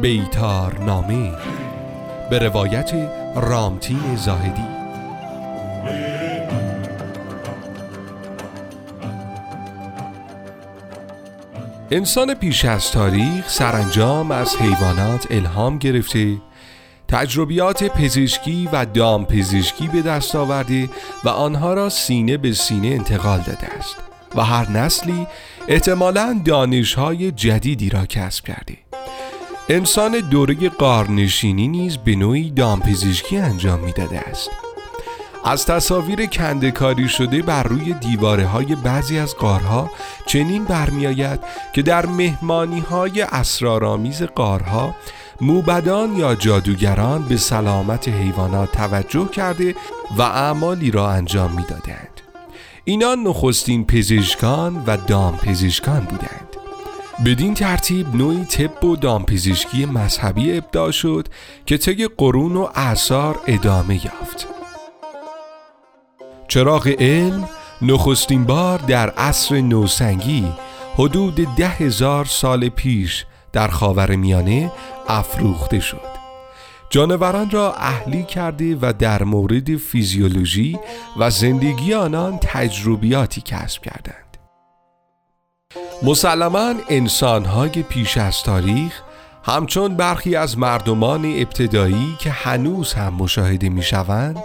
بیتار نامه. به روایت رامتین زاهدی. انسان پیش از تاریخ سرانجام از حیوانات الهام گرفته. تجربیات پزشکی و دام پزشکی به دست آورده و آنها را سینه به سینه انتقال داده است و هر نسلی احتمالا دانشهای جدیدی را کسب کرده. انسان دوره قارنشینی نیز به نوعی دامپزشکی انجام می‌داده است از تصاویر کندکاری شده بر روی دیواره های بعضی از قارها چنین برمیآید که در مهمانی های اسرارآمیز قارها موبدان یا جادوگران به سلامت حیوانات توجه کرده و اعمالی را انجام می‌دادند. اینان نخستین پزشکان و دام پزشکان بودند بدین ترتیب نوعی طب و دامپزشکی مذهبی ابداع شد که طی قرون و اعثار ادامه یافت. چراغ علم نخستین بار در عصر نوسنگی حدود ده هزار سال پیش در خاور میانه افروخته شد. جانوران را اهلی کرده و در مورد فیزیولوژی و زندگی آنان تجربیاتی کسب کردند. مسلما انسانهای پیش از تاریخ همچون برخی از مردمان ابتدایی که هنوز هم مشاهده می شوند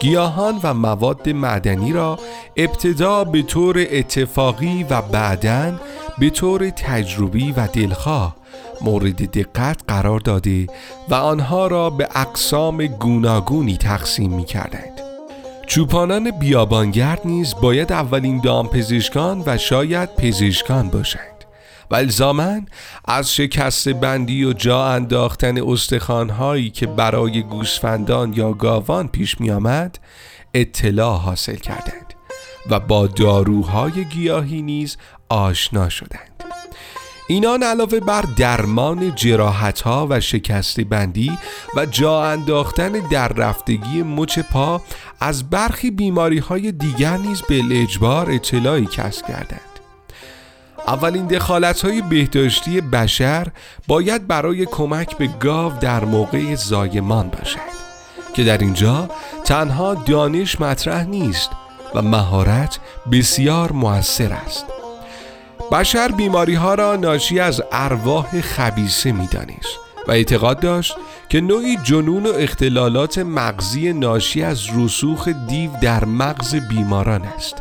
گیاهان و مواد معدنی را ابتدا به طور اتفاقی و بعدا به طور تجربی و دلخواه مورد دقت قرار داده و آنها را به اقسام گوناگونی تقسیم می کردند. چوپانان بیابانگرد نیز باید اولین دامپزشکان و شاید پزشکان باشند. و الزامن از شکست بندی و جا انداختن استخوانهایی که برای گوسفندان یا گاوان پیش می آمد اطلاع حاصل کردند و با داروهای گیاهی نیز آشنا شدند. اینان علاوه بر درمان جراحت ها و شکست بندی و جا انداختن در رفتگی مچ پا از برخی بیماری های دیگر نیز به اجبار اطلاعی کسب کردند. اولین دخالت های بهداشتی بشر باید برای کمک به گاو در موقع زایمان باشد که در اینجا تنها دانش مطرح نیست و مهارت بسیار موثر است. بشر بیماری ها را ناشی از ارواح خبیسه می دانست و اعتقاد داشت که نوعی جنون و اختلالات مغزی ناشی از رسوخ دیو در مغز بیماران است.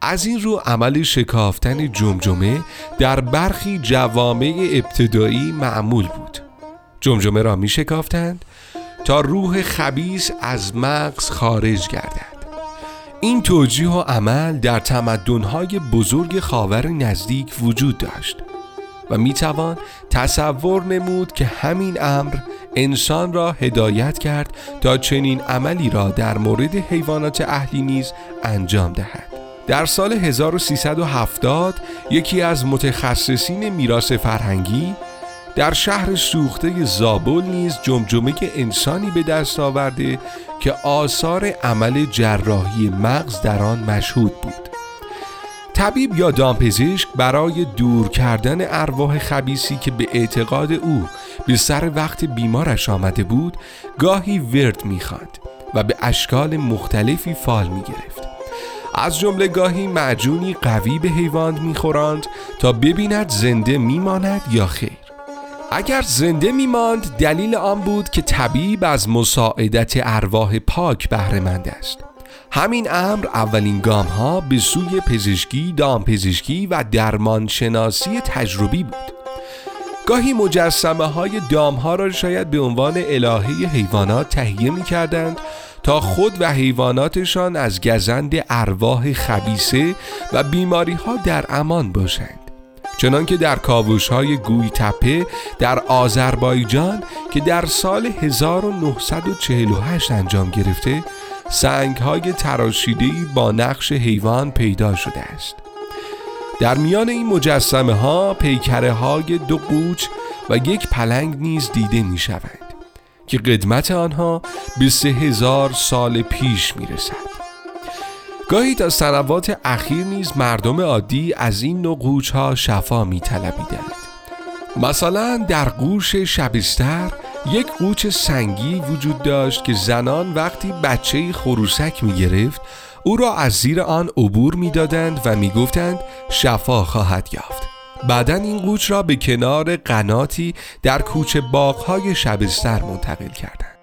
از این رو عمل شکافتن جمجمه در برخی جوامع ابتدایی معمول بود. جمجمه را می شکافتند تا روح خبیس از مغز خارج گردد. این توجیه و عمل در تمدنهای بزرگ خاور نزدیک وجود داشت. و می توان تصور نمود که همین امر انسان را هدایت کرد تا چنین عملی را در مورد حیوانات اهلی نیز انجام دهد. در سال 1370 یکی از متخصصین میراث فرهنگی در شهر سوخته زابل نیز جمجمه انسانی به دست آورده که آثار عمل جراحی مغز در آن مشهود بود. طبیب یا دامپزشک برای دور کردن ارواح خبیسی که به اعتقاد او به سر وقت بیمارش آمده بود گاهی ورد می‌خواند و به اشکال مختلفی فال می‌گرفت. از جمله گاهی معجونی قوی به حیوان می‌خورند تا ببیند زنده میماند یا خیر. اگر زنده میماند دلیل آن بود که طبیب از مساعدت ارواح پاک بهرهمند است. همین امر اولین گام ها به سوی پزشکی، دامپزشکی و درمانشناسی تجربی بود. گاهی مجسمه های دام ها را شاید به عنوان الهه حیوانات تهیه می کردند تا خود و حیواناتشان از گزند ارواح خبیسه و بیماری ها در امان باشند. چنانکه در کاوش های گوی تپه در آذربایجان که در سال 1948 انجام گرفته سنگ های تراشیدهی با نقش حیوان پیدا شده است در میان این مجسمه ها پیکره های دو قوچ و یک پلنگ نیز دیده می شود که قدمت آنها به سه هزار سال پیش می رسد گاهی تا سنوات اخیر نیز مردم عادی از این نوع قوچ ها شفا می طلبیدند. مثلا در قوش شبستر یک قوچ سنگی وجود داشت که زنان وقتی بچه خروسک می گرفت او را از زیر آن عبور می دادند و می گفتند شفا خواهد یافت. بعدا این قوچ را به کنار قناتی در کوچه باغهای شبستر منتقل کردند.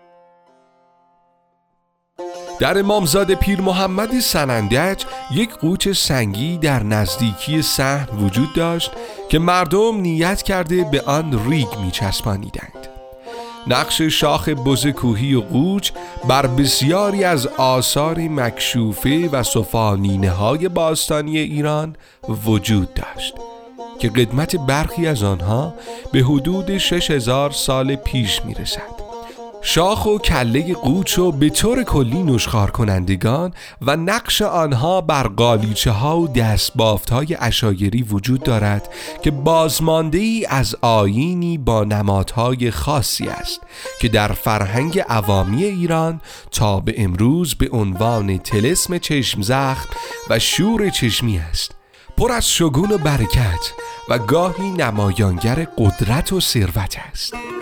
در امامزاد پیر محمد سنندج یک قوچ سنگی در نزدیکی صحن وجود داشت که مردم نیت کرده به آن ریگ می چسبانیدند نقش شاخ بزکوهی و قوچ بر بسیاری از آثار مکشوفه و صفانینه های باستانی ایران وجود داشت که قدمت برخی از آنها به حدود 6000 سال پیش می رسد. شاخ و کله قوچ و به طور کلی نشخار کنندگان و نقش آنها بر قالیچه ها و دستبافت های اشایری وجود دارد که بازمانده ای از آینی با نمادهای خاصی است که در فرهنگ عوامی ایران تا به امروز به عنوان تلسم چشم زخم و شور چشمی است. پر از شگون و برکت و گاهی نمایانگر قدرت و ثروت است.